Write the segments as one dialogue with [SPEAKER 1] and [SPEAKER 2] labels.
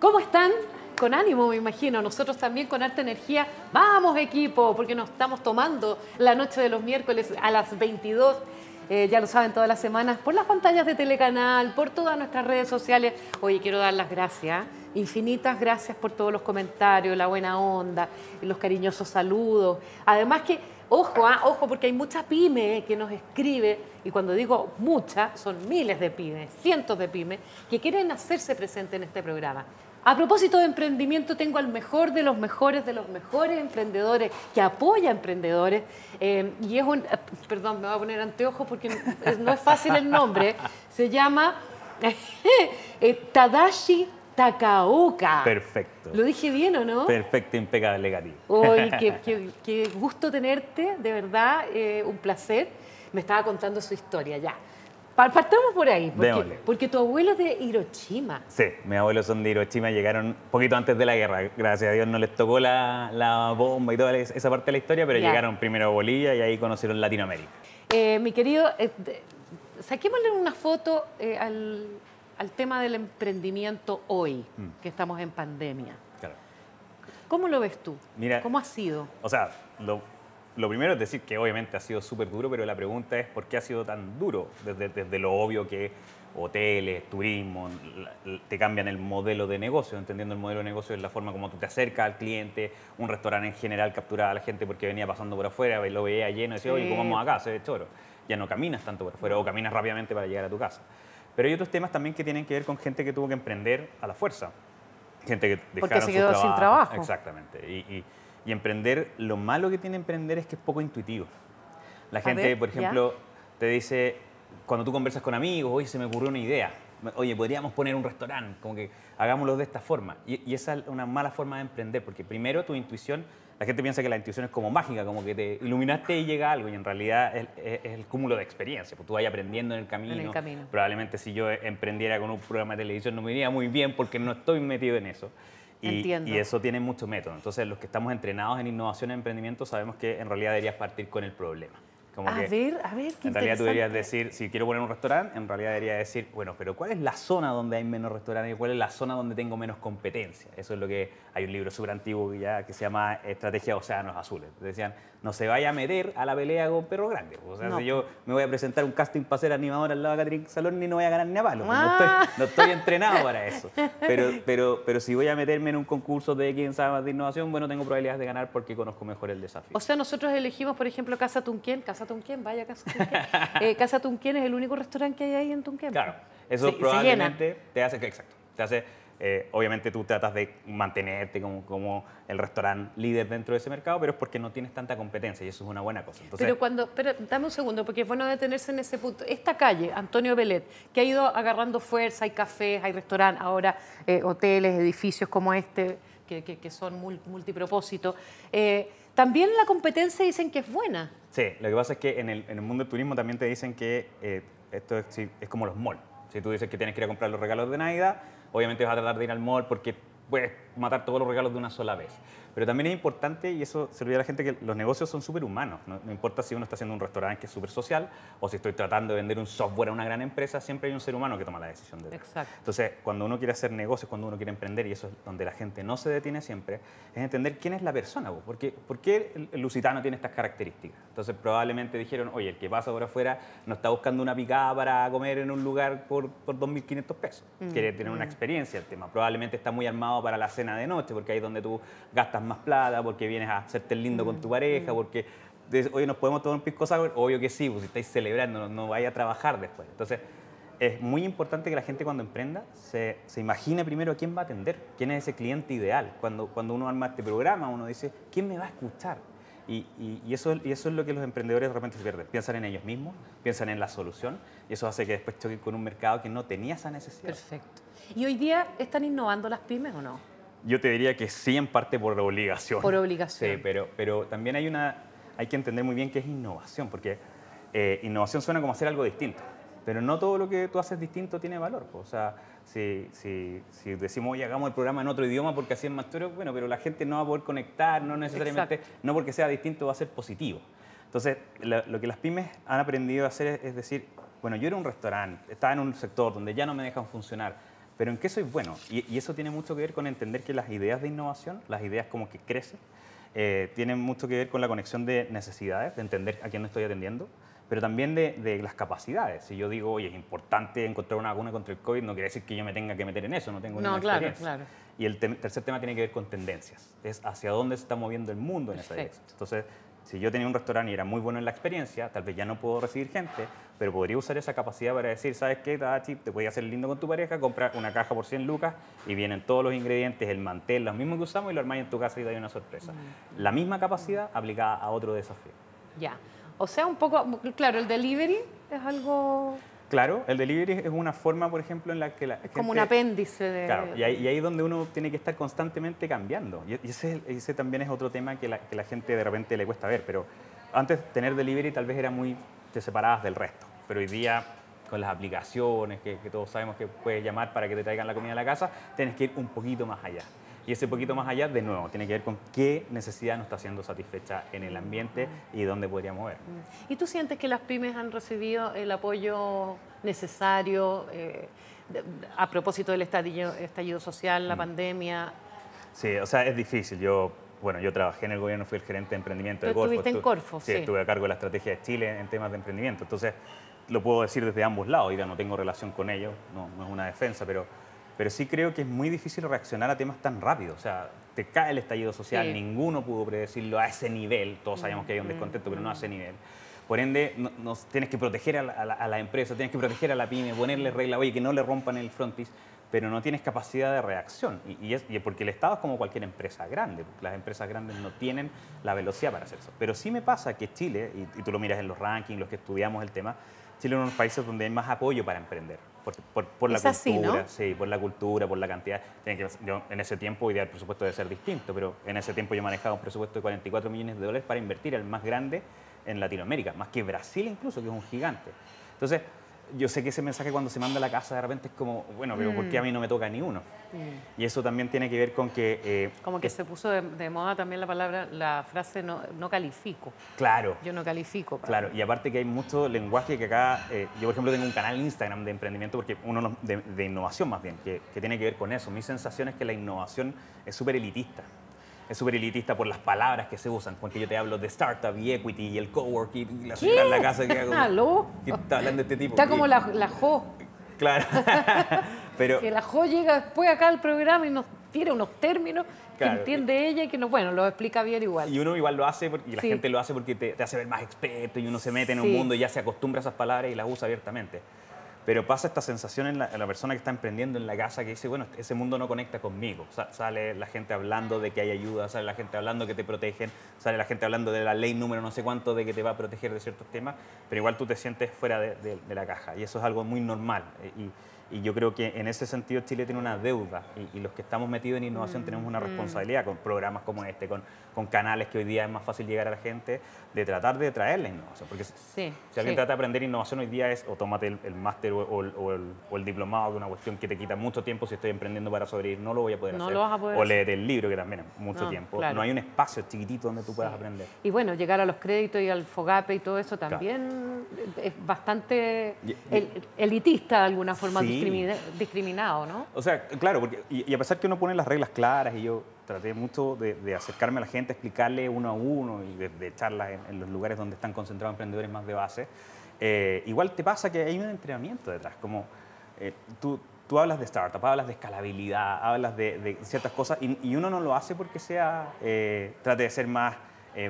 [SPEAKER 1] ¿Cómo están? Con ánimo, me imagino. Nosotros también con harta energía. Vamos, equipo, porque nos estamos tomando la noche de los miércoles a las 22. eh, ya lo saben, todas las semanas, por las pantallas de Telecanal, por todas nuestras redes sociales. Oye, quiero dar las gracias. Infinitas gracias por todos los comentarios, la buena onda, los cariñosos saludos. Además que, ojo, ah, ojo, porque hay mucha pyme que nos escribe, y cuando digo mucha, son miles de pymes, cientos de pymes, que quieren hacerse presente en este programa. A propósito de emprendimiento, tengo al mejor de los mejores de los mejores emprendedores que apoya a emprendedores. eh, y es un. eh, Perdón, me voy a poner anteojos porque no es fácil el nombre. Se llama eh, Tadashi Takaoka.
[SPEAKER 2] Perfecto.
[SPEAKER 1] ¿Lo dije bien o no?
[SPEAKER 2] Perfecto, impecable, Gati.
[SPEAKER 1] Uy, qué, qué- qué gusto tenerte, de verdad, eh, un placer. Me estaba contando su historia ya. Pa- Partamos por ahí, porque, porque tu abuelo es de Hiroshima.
[SPEAKER 2] Sí, mis abuelos son de Hiroshima, llegaron poquito antes de la guerra. Gracias a Dios no les tocó la, la bomba y toda esa parte de la historia, pero llegaron primero a Bolivia y ahí conocieron Latinoamérica.
[SPEAKER 1] Eh, mi querido, eh, saquémosle una foto eh, al, al tema del emprendimiento hoy,
[SPEAKER 2] Mm.
[SPEAKER 1] que estamos en pandemia.
[SPEAKER 2] Claro.
[SPEAKER 1] ¿Cómo lo ves tú?
[SPEAKER 2] Mira-
[SPEAKER 1] ¿Cómo ha sido?
[SPEAKER 2] O sea, lo, lo primero es decir que obviamente ha sido súper duro, pero la pregunta es por qué ha sido tan duro, desde, desde lo obvio que hoteles, turismo, te cambian el modelo de negocio, entendiendo el modelo de negocio es la forma como tú te acercas al cliente, un restaurante en general capturaba a la gente porque venía pasando por afuera, lo veía lleno y decía, oye,
[SPEAKER 1] Sí.
[SPEAKER 2] ¿cómo vamos acá? Se ve choro. Ya no caminas tanto por afuera o caminas rápidamente para llegar a tu casa. Pero hay otros temas también que tienen que ver con gente que tuvo que emprender a la fuerza. Gente que
[SPEAKER 1] Porque
[SPEAKER 2] dejaron
[SPEAKER 1] se
[SPEAKER 2] sus
[SPEAKER 1] quedó sin
[SPEAKER 2] trabajos.
[SPEAKER 1] trabajo.
[SPEAKER 2] Exactamente. Y, y- y emprender, lo malo que tiene emprender es que es poco intuitivo. La gente,
[SPEAKER 1] ver,
[SPEAKER 2] por
[SPEAKER 1] ya.
[SPEAKER 2] ejemplo, te dice, cuando tú conversas con amigos, oye, se me ocurrió una idea. Oye, podríamos poner un restaurante, como que hagámoslo de esta forma. Y, y esa es una mala forma de emprender, porque primero tu intuición, la gente piensa que la intuición es como mágica, como que te iluminaste y llega algo, y en realidad es, es- es el cúmulo de experiencia. Pues tú vas aprendiendo en el camino.
[SPEAKER 1] camino.
[SPEAKER 2] Probablemente si yo emprendiera con un programa de televisión no me iría muy bien porque no estoy metido en eso. Y,
[SPEAKER 1] Entiendo.
[SPEAKER 2] y eso tiene mucho método. Entonces, los que estamos entrenados en innovación y emprendimiento sabemos que en realidad deberías partir con el problema. Como
[SPEAKER 1] A
[SPEAKER 2] que
[SPEAKER 1] ver, a ver, qué
[SPEAKER 2] en realidad tú deberías decir, si quiero poner un restaurante, en realidad deberías decir, bueno, pero ¿cuál es la zona donde hay menos restaurantes y cuál es la zona donde tengo menos competencia? Eso es lo que hay un libro súper antiguo que ya que se llama Estrategia de Océanos Azules. Decían, no se vaya a meter a la pelea con perro grande. O sea,
[SPEAKER 1] No.
[SPEAKER 2] si yo me voy a presentar un casting para ser animador al lado de Catherine Salón ni no voy a ganar ni a palo. No,
[SPEAKER 1] Ah.
[SPEAKER 2] estoy, no estoy entrenado para eso. Pero, pero, pero si voy a meterme en un concurso de quién sabe más de innovación, bueno, tengo probabilidades de ganar porque conozco mejor el desafío.
[SPEAKER 1] O sea, nosotros elegimos, por ejemplo, Casa Tunquén. Casa Tunquén, vaya Casa Tunquén. Eh, Casa Tunquén es el único restaurante que hay ahí en Tunquén.
[SPEAKER 2] Claro, eso probablemente te hace exacto, te hace, eh, obviamente tú tratas de mantenerte como, como el restaurante líder dentro de ese mercado, pero es porque no tienes tanta competencia y eso es una buena cosa. Entonces,
[SPEAKER 1] Pero cuando, pero dame un segundo, porque es bueno detenerse en ese punto. Esta calle, Antonio Belet, que ha ido agarrando fuerza, hay cafés, hay restaurantes, ahora eh, hoteles, edificios como este, que, que- que son mul- multipropósito. eh, también la competencia dicen que es buena.
[SPEAKER 2] Sí, lo que pasa es que en el, en el mundo del turismo también te dicen que eh, esto es, es como los malls. Si tú dices que tienes que ir a comprar los regalos de Navidad, obviamente vas a tratar de ir al mall porque puedes matar todos los regalos de una sola vez. Pero también es importante, y eso se a la gente, que los negocios son súper humanos. No, No importa si uno está haciendo un restaurante que es súper social o si estoy tratando de vender un software a una gran empresa, siempre hay un ser humano que toma la decisión de
[SPEAKER 1] Exacto.
[SPEAKER 2] Entonces, cuando uno quiere hacer negocios, cuando uno quiere emprender, y eso es donde la gente no se detiene siempre, es entender quién es la persona. po. ¿Por qué, por qué el, el lusitano tiene estas características? Entonces, probablemente dijeron, oye, el que pasa por afuera no está buscando una picada para comer en un lugar por, por 2.500 pesos. Quiere tener una experiencia el tema. Probablemente está muy armado para la cena de noche, porque ahí es donde tú gastas más plata, porque vienes a hacerte el lindo con tu pareja, porque dices, oye, ¿nos podemos tomar un pisco sour? Obvio que sí, pues si estáis celebrando, no, no vaya a trabajar después. Entonces, es muy importante que la gente cuando emprenda se, se imagine primero a quién va a atender, quién es ese cliente ideal. Cuando, cuando uno arma este programa, uno dice, ¿quién me va a escuchar? Y, y- y eso, y eso es lo que los emprendedores de repente se pierden. Piensan en ellos mismos, piensan en la solución, y eso hace que después choquen con un mercado que no tenía esa necesidad.
[SPEAKER 1] Perfecto. ¿Y hoy día están innovando las pymes o no?
[SPEAKER 2] Yo te diría que sí, en parte por obligación.
[SPEAKER 1] Por obligación.
[SPEAKER 2] Sí, pero, pero también hay, una, hay que entender muy bien qué es innovación, porque eh, innovación suena como hacer algo distinto, pero no todo lo que tú haces distinto tiene valor. O sea, si, si, si decimos, oye, hagamos el programa en otro idioma porque así es más tuyo, bueno, pero la gente no va a poder conectar, no necesariamente, no porque sea distinto va a ser positivo. Entonces, lo, lo que las pymes han aprendido a hacer es, es decir, bueno, yo era un restaurante, estaba en un sector donde ya no me dejan funcionar, pero ¿en qué soy bueno? Y, eso tiene mucho que ver con entender que las ideas de innovación, las ideas como que crecen, eh, tienen mucho que ver con la conexión de necesidades, de entender a quién estoy atendiendo, pero también de, las capacidades. Si yo digo, oye, es importante encontrar una vacuna contra el COVID, no quiere decir que yo me tenga que meter en eso, no tengo
[SPEAKER 1] no,
[SPEAKER 2] ninguna
[SPEAKER 1] claro,
[SPEAKER 2] experiencia.
[SPEAKER 1] Claro.
[SPEAKER 2] Y el tercer tema tiene que ver con tendencias, es hacia dónde se está moviendo el mundo en esa dirección. Entonces, si yo tenía un restaurante y era muy bueno en la experiencia, tal vez ya no puedo recibir gente, pero podría usar esa capacidad para decir, ¿sabes qué, Tachi? Te voy a hacer lindo con tu pareja, compra una caja por 100 lucas y vienen todos los ingredientes, el mantel, los mismos que usamos y lo armáis en tu casa y dais una sorpresa. Mm. La misma capacidad aplicada a otro desafío.
[SPEAKER 1] Ya. O sea, un poco, claro, el delivery es algo
[SPEAKER 2] Claro, el delivery es una forma, por ejemplo, en la que la
[SPEAKER 1] es como un apéndice de...
[SPEAKER 2] Claro, y ahí, es donde uno tiene que estar constantemente cambiando. Y ese, ese también es otro tema que la, que la, gente de repente le cuesta ver, pero antes tener delivery tal vez era muy... te separabas del resto, pero hoy día con las aplicaciones que, que todos sabemos que puedes llamar para que te traigan la comida a la casa, tienes que ir un poquito más allá. Y ese poquito más allá, de nuevo, tiene que ver con qué necesidad no está siendo satisfecha en el ambiente y dónde podría mover.
[SPEAKER 1] ¿Y tú sientes que las pymes han recibido el apoyo necesario eh, a propósito del estallido, estallido social, la mm. pandemia?
[SPEAKER 2] Sí, o sea, es difícil. Yo bueno, yo trabajé en el gobierno, fui el gerente de emprendimiento de
[SPEAKER 1] Corfo. ¿Estuviste en Corfo?
[SPEAKER 2] Sí, estuve a cargo de la estrategia de Chile en temas de emprendimiento. Entonces, lo puedo decir desde ambos lados. Ya no tengo relación con ellos, no, no es una defensa, pero pero sí creo que es muy difícil reaccionar a temas tan rápido. O sea, te cae el estallido social, ninguno pudo predecirlo a ese nivel, todos sabíamos que hay un mm, descontento, pero no a ese nivel. Por ende, nos tienes que proteger a la, empresa, tienes que proteger a la pyme, ponerle regla, oye, que no le rompan el frontis, pero no tienes capacidad de reacción. Y, es, porque el Estado es como cualquier empresa grande, las empresas grandes no tienen la velocidad para hacer eso. Pero sí me pasa que Chile, y, y tú lo miras en los rankings, los que estudiamos el tema, Chile es uno de los países donde hay más apoyo para emprender. Por, la cultura, sí, por la cultura, por la cantidad. yo, en ese tiempo, hoy día el presupuesto debe ser distinto, pero en ese tiempo yo manejaba un presupuesto de 44 millones de dólares para invertir, el más grande en Latinoamérica, más que Brasil incluso, que es un gigante. Entonces, yo sé que ese mensaje cuando se manda a la casa de repente es como, bueno, pero ¿por qué a mí no me toca ni uno? Y eso también tiene que ver con que...
[SPEAKER 1] Eh, como que se puso de, moda también la palabra, la frase no, no califico.
[SPEAKER 2] Claro.
[SPEAKER 1] Yo no califico.
[SPEAKER 2] Claro, y aparte que hay mucho lenguaje que acá, eh, yo por ejemplo tengo un canal Instagram de emprendimiento, porque uno de, de innovación más bien, que, que tiene que ver con eso. Mi sensación es que la innovación es súper elitista es súper elitista por las palabras que se usan, porque yo te hablo de startup y equity y el coworking y la en la casa que hago.
[SPEAKER 1] ¿Aló?
[SPEAKER 2] ¿Qué está hablando de este tipo?
[SPEAKER 1] Está como la, la Jo.
[SPEAKER 2] Claro. Pero,
[SPEAKER 1] que la Jo llega después acá al programa y nos tira unos términos que entiende ella y que no, bueno, lo explica bien igual.
[SPEAKER 2] Y uno igual lo hace y la gente lo hace porque te, te, hace ver más experto y uno se mete en un mundo y ya se acostumbra a esas palabras y las usa abiertamente. Pero pasa esta sensación en la, persona que está emprendiendo en la casa que dice, bueno, ese mundo no conecta conmigo. sale la gente hablando de que hay ayuda, sale la gente hablando que te protegen, sale la gente hablando de la ley número no sé cuánto de que te va a proteger de ciertos temas, pero igual tú te sientes fuera de, la caja. Y eso es algo muy normal. Y, y yo creo que en ese sentido Chile tiene una deuda y, los que estamos metidos en innovación tenemos una mm. responsabilidad con programas como este, con, con, canales que hoy día es más fácil llegar a la gente, de tratar de traer la innovación. Porque si alguien trata de aprender innovación hoy día es o tómate el, máster o, el, diplomado, de una cuestión que te quita mucho tiempo si estoy emprendiendo para sobrevivir, no lo voy a poder hacer. o leer el libro, que también es mucho tiempo. No hay un espacio chiquitito donde tú puedas aprender.
[SPEAKER 1] Y bueno, llegar a los créditos y al FOGAPE y todo eso también es bastante elitista de alguna forma discriminado, ¿no?
[SPEAKER 2] O sea, claro, porque, y, a pesar que uno pone las reglas claras y yo traté mucho de, acercarme a la gente, explicarle uno a uno y de, charlas en, los lugares donde están concentrados emprendedores más de base, eh, igual te pasa que hay un entrenamiento detrás, como eh, tú, tú hablas de startup, hablas de escalabilidad, hablas de, ciertas cosas y, uno no lo hace porque sea, eh, trate de ser más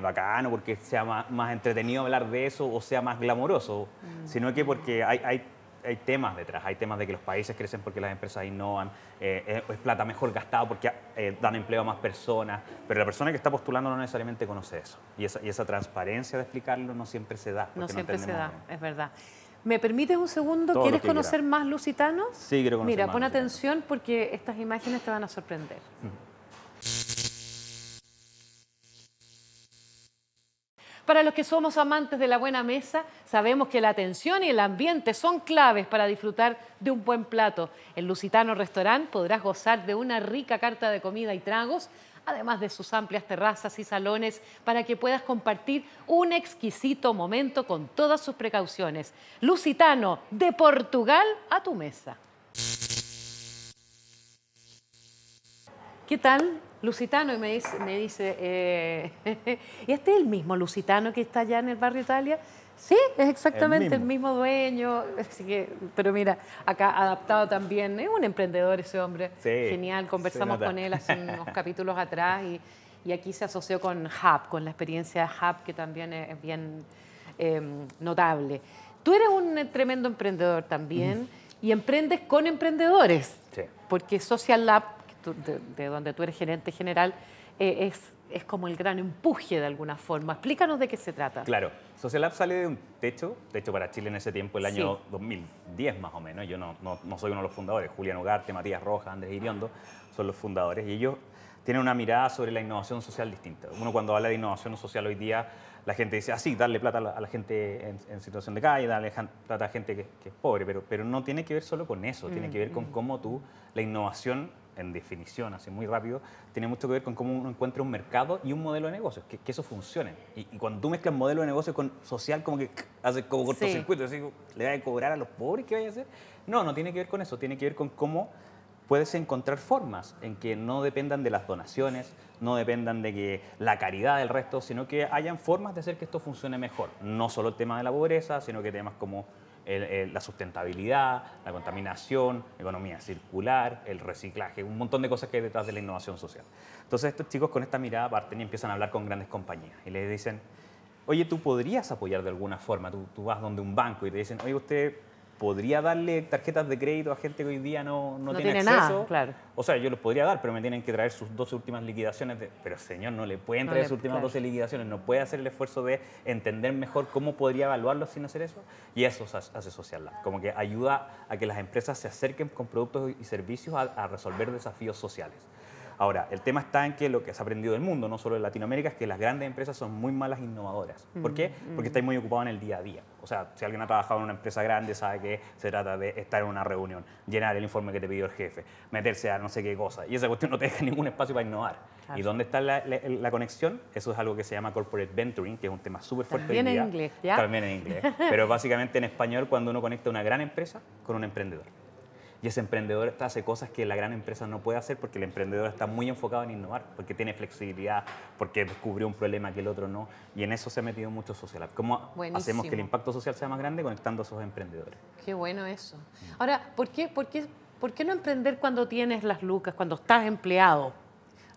[SPEAKER 2] bacano, porque sea más, más, entretenido hablar de eso o sea más glamoroso, mm. sino que porque hay, hay hay temas detrás, hay temas de que los países crecen porque las empresas innovan, eh, es, plata mejor gastada porque eh, dan empleo a más personas, pero la persona que está postulando no necesariamente conoce eso. Y esa, y esa transparencia de explicarlo no siempre se da.
[SPEAKER 1] No siempre se da, es verdad. ¿Me permites un segundo? ¿Quieres conocer más lusitanos?
[SPEAKER 2] Sí, quiero conocer
[SPEAKER 1] Mira, pon atención porque estas imágenes te van a sorprender. Para los que somos amantes de la buena mesa, sabemos que la atención y el ambiente son claves para disfrutar de un buen plato. En Lusitano Restaurant podrás gozar de una rica carta de comida y tragos, además de sus amplias terrazas y salones para que puedas compartir un exquisito momento con todas sus precauciones. Lusitano, de Portugal a tu mesa. ¿qué tal? Lusitano, y me dice, me dice eh, ¿y este es el mismo Lusitano que está allá en el barrio Italia? Sí, es exactamente el mismo, dueño. Así que, pero mira, acá adaptado también, es un emprendedor ese hombre. Genial, conversamos con él hace unos capítulos atrás y, y, aquí se asoció con Hub, con la experiencia de Hub, que también es bien em, notable. Tú eres un tremendo emprendedor también y emprendes con emprendedores. Sí. Porque Social Lab, de, donde tú eres gerente general, eh, es, es como el gran empuje de alguna forma. Explícanos de qué se trata.
[SPEAKER 2] Claro, Social Lab sale de un techo, de hecho para Chile en ese tiempo, el año 2010 más o menos. Yo no, no, no, soy uno de los fundadores, Julián Ugarte, Matías Rojas, Andrés Iriondo son los fundadores y ellos tienen una mirada sobre la innovación social distinta. Uno cuando habla de innovación social hoy día la gente dice, ah, darle plata a la, gente en, situación de calle, darle plata a gente que, es pobre, pero, pero no tiene que ver solo con eso, tiene mm, que ver con mm. cómo tú, la innovación, en definición, así muy rápido, tiene mucho que ver con cómo uno encuentra un mercado y un modelo de negocio, que, eso funcione. Y, cuando tú mezclas modelo de negocio con social, como que hace como cortocircuito, así, ¿le vas a cobrar a los pobres qué vaya a hacer? No, no tiene que ver con eso, tiene que ver con cómo puedes encontrar formas en que no dependan de las donaciones, no dependan de que la caridad del resto, sino que hayan formas de hacer que esto funcione mejor. No solo el tema de la pobreza, sino que temas como la sustentabilidad, la contaminación, economía circular, el reciclaje, un montón de cosas que hay detrás de la innovación social. Entonces estos chicos con esta mirada parten y empiezan a hablar con grandes compañías y les dicen, oye, tú podrías apoyar de alguna forma, tú, tú vas donde un banco y te dicen, oye, usted podría darle tarjetas de crédito a gente que hoy día no, no, tiene, acceso. Nada,
[SPEAKER 1] claro.
[SPEAKER 2] O sea, yo los podría dar, pero me tienen que traer sus dos últimas liquidaciones. De, pero señor, no le pueden traer sus últimas 12 liquidaciones, no puede hacer el esfuerzo de entender mejor cómo podría evaluarlo sin hacer eso. Y eso hace Social Lab, como que ayuda a que las empresas se acerquen con productos y servicios a resolver desafíos sociales. Ahora, el tema está en que lo que se ha aprendido del mundo, no solo en Latinoamérica, es que las grandes empresas son muy malas innovadoras. ¿Por qué? Porque estáis muy ocupados en el día a día. O sea, si alguien ha trabajado en una empresa grande, sabe que se trata de estar en una reunión, llenar el informe que te pidió el jefe, meterse a no sé qué cosa. Y esa cuestión no te deja ningún espacio para innovar. ¿Y dónde está la, conexión? Eso es algo que se llama corporate venturing, que es un tema súper fuerte.
[SPEAKER 1] También en inglés, ¿ya?
[SPEAKER 2] También en inglés. Pero básicamente en español cuando uno conecta una gran empresa con un emprendedor y ese emprendedor hace cosas que la gran empresa no puede hacer porque el emprendedor está muy enfocado en innovar, porque tiene flexibilidad, porque descubrió un problema que el otro no, y en eso se ha metido mucho social. ¿Cómo hacemos que el impacto social sea más grande conectando a esos emprendedores?
[SPEAKER 1] Qué bueno eso. Ahora, ¿por qué, por qué, por qué no emprender cuando tienes las lucas, cuando estás empleado?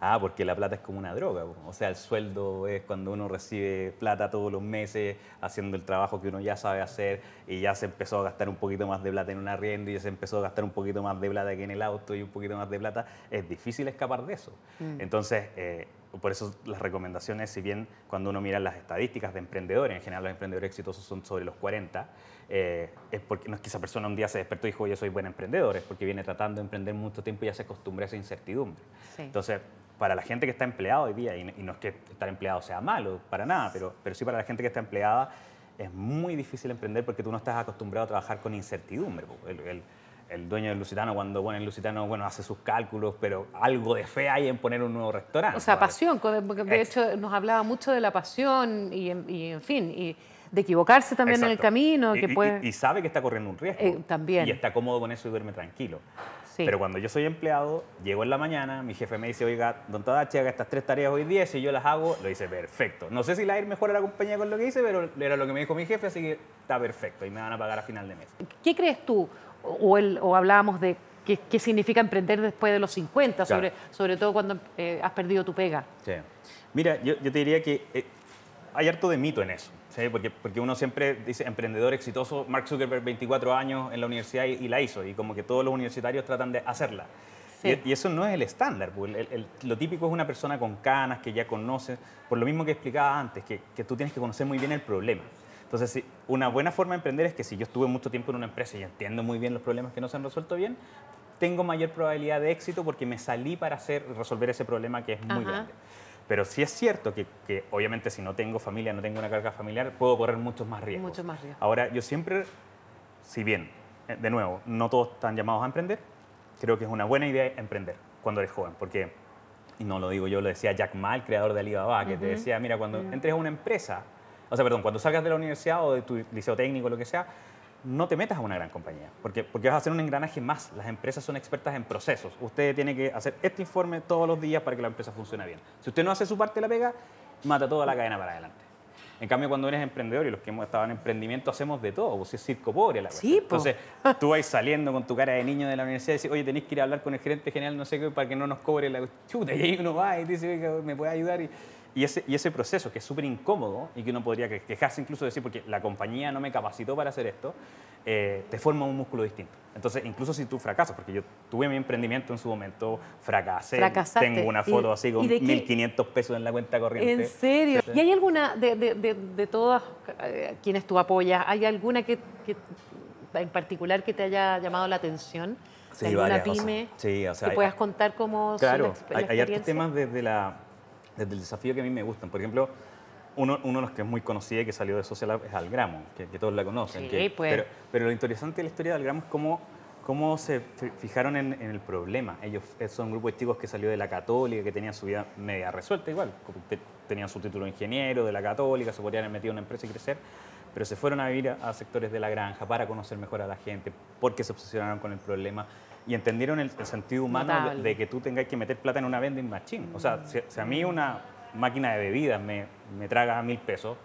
[SPEAKER 2] Ah, porque la plata es como una droga. O sea, el sueldo es cuando uno recibe plata todos los meses haciendo el trabajo que uno ya sabe hacer y ya se empezó a gastar un poquito más de plata en un arriendo y ya se empezó a gastar un poquito más de plata que en el auto y un poquito más de plata. Es difícil escapar de eso. Mm. Entonces, eh, por eso las recomendaciones, si bien cuando uno mira las estadísticas de emprendedores, en general los emprendedores exitosos son sobre los 40, eh, es porque no es que esa persona un día se despertó y dijo, yo soy buen emprendedor, es porque viene tratando de emprender mucho tiempo y ya se acostumbra a esa incertidumbre. Entonces, para la gente que está empleada hoy día, y, no es que estar empleado sea malo, para nada, pero, pero sí para la gente que está empleada, es muy difícil emprender porque tú no estás acostumbrado a trabajar con incertidumbre. El, el, dueño del Lusitano, cuando pone el Lusitano, bueno, hace sus cálculos, pero algo de fe hay en poner un nuevo restaurante.
[SPEAKER 1] O sea, pasión, porque de hecho nos hablaba mucho de la pasión y, y en fin, y de equivocarse también en el camino. Que
[SPEAKER 2] y,
[SPEAKER 1] puede...
[SPEAKER 2] y, sabe que está corriendo un riesgo.
[SPEAKER 1] Eh, también.
[SPEAKER 2] Y está cómodo con eso y duerme tranquilo. Pero cuando yo soy empleado, llego en la mañana, mi jefe me dice, oiga, don Tadachi, haga estas tres tareas hoy día, si yo las hago, lo dice perfecto. No sé si la ir mejor a la compañía con lo que hice, pero era lo que me dijo mi jefe, así que está perfecto y me van a pagar a final de mes.
[SPEAKER 1] ¿Qué crees tú? O, el, o hablábamos de qué, qué, significa emprender después de los 50, sobre, sobre todo cuando eh, has perdido tu pega.
[SPEAKER 2] Sí. Mira, yo, yo te diría que eh, hay harto de mito en eso. ¿Sí? Porque, porque uno siempre dice emprendedor exitoso, Mark Zuckerberg 24 años en la universidad y, la hizo, y como que todos los universitarios tratan de hacerla. Y, eso no es el estándar, pues, lo típico es una persona con canas que ya conoce, por lo mismo que explicaba antes, que, que tú tienes que conocer muy bien el problema. Entonces, una buena forma de emprender es que si yo estuve mucho tiempo en una empresa y entiendo muy bien los problemas que no se han resuelto bien, tengo mayor probabilidad de éxito porque me salí para hacer, resolver ese problema que es muy grande. Pero sí es cierto que, obviamente si no tengo familia, no tengo una carga familiar, puedo correr muchos más riesgos.
[SPEAKER 1] Muchos más riesgos.
[SPEAKER 2] Ahora, yo siempre, si bien, eh, de nuevo, no todos están llamados a emprender, creo que es una buena idea emprender cuando eres joven, porque, y no lo digo yo, lo decía Jack Ma, el creador de Alibaba, que te decía, mira, cuando entres a una empresa, o sea, perdón, cuando salgas de la universidad o de tu liceo técnico, lo que sea, no te metas a una gran compañía, porque, porque vas a hacer un engranaje más. Las empresas son expertas en procesos. Usted tiene que hacer este informe todos los días para que la empresa funcione bien. Si usted no hace su parte de la pega, mata toda la cadena para adelante. En cambio, cuando eres emprendedor y los que hemos estado en emprendimiento hacemos de todo, pues es circo pobre la
[SPEAKER 1] Sí,
[SPEAKER 2] Entonces, tú vas saliendo con tu cara de niño de la universidad y dices, oye, tenéis que ir a hablar con el gerente general, no sé qué, para que no nos cobre la chuta. Y ahí uno va y dice, oiga, me puede ayudar. Y, y ese, y ese proceso que es súper incómodo y que uno podría quejarse incluso de decir, porque la compañía no me capacitó para hacer esto, eh, te forma un músculo distinto. Entonces, incluso si tú fracasas, porque yo tuve mi emprendimiento en su momento, fracasé,
[SPEAKER 1] Fracasaste.
[SPEAKER 2] tengo una foto así con
[SPEAKER 1] ¿Y de qué?
[SPEAKER 2] 1.500 pesos en la cuenta corriente.
[SPEAKER 1] ¿En serio? ¿Y hay alguna, de, de, de, de todas eh, quienes tú apoyas, hay alguna que, que en particular que te haya llamado la atención?
[SPEAKER 2] Sí,
[SPEAKER 1] ¿De alguna
[SPEAKER 2] varias, o sea,
[SPEAKER 1] pyme
[SPEAKER 2] sí, o sea,
[SPEAKER 1] que
[SPEAKER 2] hay-
[SPEAKER 1] puedas contar cómo
[SPEAKER 2] Claro,
[SPEAKER 1] son la,
[SPEAKER 2] hay, hay hartos temas desde, la, desde el desafío que a mí me gustan. Por ejemplo, uno, uno de los que es muy conocido y que salió de Social Lab es Algramo, que, que todos la conocen.
[SPEAKER 1] Sí,
[SPEAKER 2] que-
[SPEAKER 1] pues.
[SPEAKER 2] pero, pero lo interesante de la historia de Algramo es cómo, cómo se fi- fijaron en, en el problema. Ellos eh, son un grupo de chicos que salió de la católica, que tenían su vida media resuelta igual. tenían su título de ingeniero de la católica, se podrían haber metido en una empresa y crecer. Pero se fueron a vivir a sectores de la granja para conocer mejor a la gente, porque se obsesionaron con el problema y entendieron el, el sentido humano de, de que tú tengas que meter plata en una vending machine. O sea, si, si a mí una máquina de bebidas me, me traga mil pesos,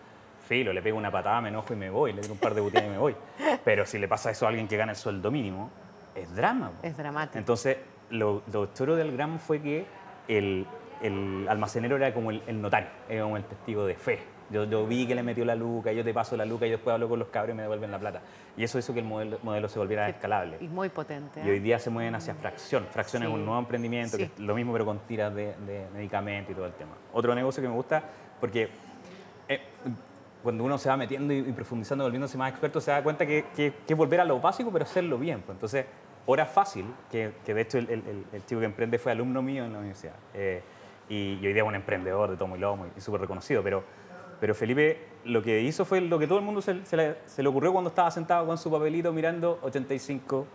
[SPEAKER 2] filo, le pego una patada, me enojo y me voy, le tiro un par de botellas y me voy. Pero si le pasa eso a alguien que gana el sueldo mínimo, es drama.
[SPEAKER 1] Es dramático.
[SPEAKER 2] Entonces, lo, lo choro del gramo fue que el, el almacenero era como el, el notario, era como el testigo de fe. Yo, yo vi que le metió la luca, yo te paso la luca y después hablo con los cabros y me devuelven la plata. Y eso hizo que el modelo, modelo se volviera escalable.
[SPEAKER 1] Y muy potente.
[SPEAKER 2] Y hoy
[SPEAKER 1] ¿eh?
[SPEAKER 2] día se mueven hacia fracción. Fracción es
[SPEAKER 1] Sí.
[SPEAKER 2] un nuevo emprendimiento, que
[SPEAKER 1] Sí.
[SPEAKER 2] es lo mismo pero con tiras de, de medicamentos y todo el tema. Otro negocio que me gusta, porque eh, cuando uno se va metiendo y, y profundizando, volviéndose más experto, se da cuenta que, que, que es volver a lo básico, pero hacerlo bien. pues. Entonces, Hora Fácil, que, que de hecho el, el- el- el chico que emprende fue alumno mío en la universidad, eh, y, y hoy día es un emprendedor de tomo y lomo y, y súper reconocido, pero, pero Felipe lo que hizo fue lo que todo el mundo se, se le, se le ocurrió cuando estaba sentado con su papelito mirando 85,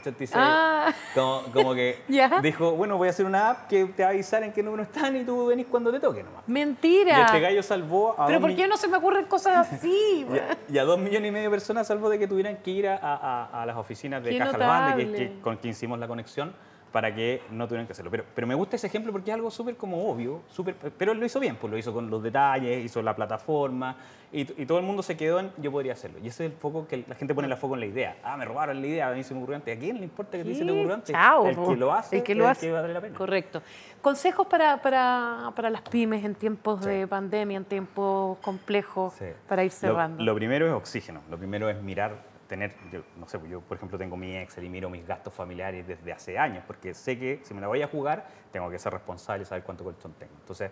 [SPEAKER 2] 86.
[SPEAKER 1] Ah.
[SPEAKER 2] Como, como que
[SPEAKER 1] Ya.
[SPEAKER 2] dijo, bueno, voy a hacer una app que te va a avisar en qué número están y tú venís cuando te toque nomás.
[SPEAKER 1] Mentira.
[SPEAKER 2] Y este gallo salvó a
[SPEAKER 1] Pero ¿por qué no se me ocurren cosas así?
[SPEAKER 2] y a, y a dos millones y medio de personas, salvo de que tuvieran que ir a, a- a las oficinas de Caja que, que- con quien hicimos la conexión, para que no tuvieran que hacerlo. Pero, pero me gusta ese ejemplo porque es algo súper como obvio, súper, pero él lo hizo bien, pues lo hizo con los detalles, hizo la plataforma, y, y todo el mundo se quedó en yo podría hacerlo. Y ese es el foco que la gente pone la foco en la idea. Ah, me robaron la idea, a mí se me ocurrió antes. ¿A quién le importa que te se te ocurrió antes?
[SPEAKER 1] Chao,
[SPEAKER 2] el que lo hace
[SPEAKER 1] El que lo hace.
[SPEAKER 2] el que vale la pena.
[SPEAKER 1] Correcto. Consejos para, para, para las pymes en tiempos
[SPEAKER 2] Sí.
[SPEAKER 1] de pandemia, en tiempos complejos,
[SPEAKER 2] Sí.
[SPEAKER 1] para ir
[SPEAKER 2] Lo-
[SPEAKER 1] cerrando.
[SPEAKER 2] Lo, primero es oxígeno. Lo primero es mirar, tener, yo, no sé, yo por ejemplo tengo mi Excel y miro mis gastos familiares desde hace años, porque sé que si me la voy a jugar, tengo que ser responsable y saber cuánto colchón tengo. Entonces,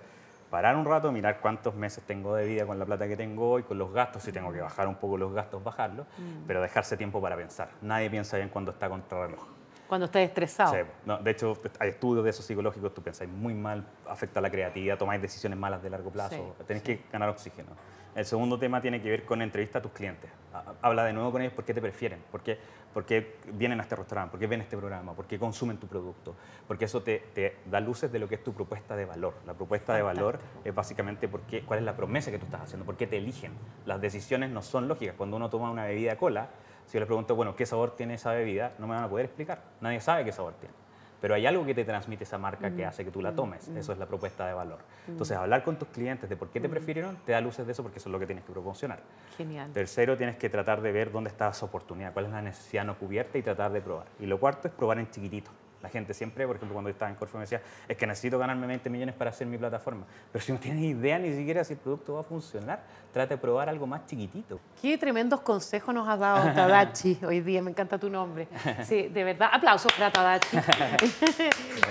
[SPEAKER 2] parar un rato, mirar cuántos meses tengo de vida con la plata que tengo hoy, con los gastos, si tengo que bajar un poco los gastos, bajarlos,
[SPEAKER 1] Mm.
[SPEAKER 2] pero dejarse tiempo para pensar. Nadie piensa bien cuando está contra reloj.
[SPEAKER 1] Cuando estés estresado.
[SPEAKER 2] Sí, no, de hecho, hay estudios de esos psicológicos, tú pensáis muy mal, afecta la creatividad, tomáis decisiones malas de largo plazo,
[SPEAKER 1] Sí,
[SPEAKER 2] tenéis que ganar oxígeno. El segundo tema tiene que ver con entrevista a tus clientes. Ha- Habla de nuevo con ellos por qué te prefieren, por qué, por qué vienen a este restaurante, por qué ven este programa, por qué consumen tu producto, porque eso te, te da luces de lo que es tu propuesta de valor. La propuesta de valor es básicamente por qué- cuál es la promesa que tú estás haciendo, por qué te eligen. Las decisiones no son lógicas. Cuando uno toma una bebida cola, si yo les pregunto, bueno, ¿qué sabor tiene esa bebida? No me van a poder explicar. Nadie sabe qué sabor tiene. Pero hay algo que te transmite esa marca que hace que tú la tomes. Eso es la propuesta de valor. Entonces, hablar con tus clientes de por qué te prefirieron te da luces de eso porque eso es lo que tienes que proporcionar.
[SPEAKER 1] Genial.
[SPEAKER 2] Tercero, tienes que tratar de ver dónde está esa oportunidad, cuál es la necesidad no cubierta y tratar de probar. Y lo cuarto es probar en chiquitito. La gente siempre, por ejemplo, cuando estaba en Corfo me decía, es que necesito ganarme 20 millones para hacer mi plataforma. Pero si no tienes idea ni siquiera si el producto va a funcionar, trata de probar algo más chiquitito.
[SPEAKER 1] Qué tremendos consejos nos has dado, Tadachi, hoy día. Me encanta tu nombre. Sí, de verdad. Aplausos para Tadachi.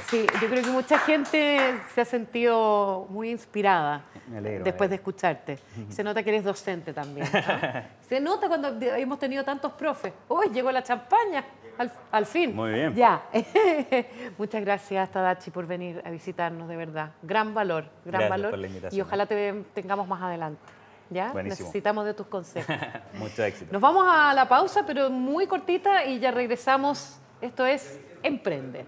[SPEAKER 1] Sí, yo creo que mucha gente se ha sentido muy inspirada
[SPEAKER 2] Me alegro,
[SPEAKER 1] después
[SPEAKER 2] me
[SPEAKER 1] de escucharte. Se nota que eres docente también. ¿no? Se nota cuando hemos tenido tantos profes. Hoy llegó la champaña. Al, al fin.
[SPEAKER 2] Muy bien.
[SPEAKER 1] Ya. Muchas gracias, Tadachi, por venir a visitarnos, de verdad. Gran valor, gran
[SPEAKER 2] Gracias
[SPEAKER 1] valor.
[SPEAKER 2] por la invitación.
[SPEAKER 1] Y ojalá te tengamos más adelante. ¿Ya?
[SPEAKER 2] Buenísimo.
[SPEAKER 1] Necesitamos de tus consejos.
[SPEAKER 2] Mucho éxito.
[SPEAKER 1] Nos vamos a la pausa, pero muy cortita y ya regresamos. Esto es Emprende.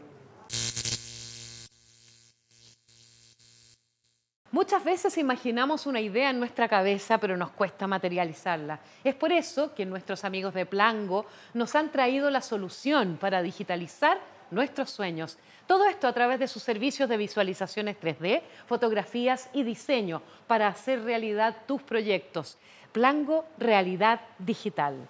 [SPEAKER 1] Muchas veces imaginamos una idea en nuestra cabeza, pero nos cuesta materializarla. Es por eso que nuestros amigos de Plango nos han traído la solución para digitalizar nuestros sueños. Todo esto a través de sus servicios de visualizaciones 3D, fotografías y diseño para hacer realidad tus proyectos. Plango Realidad Digital.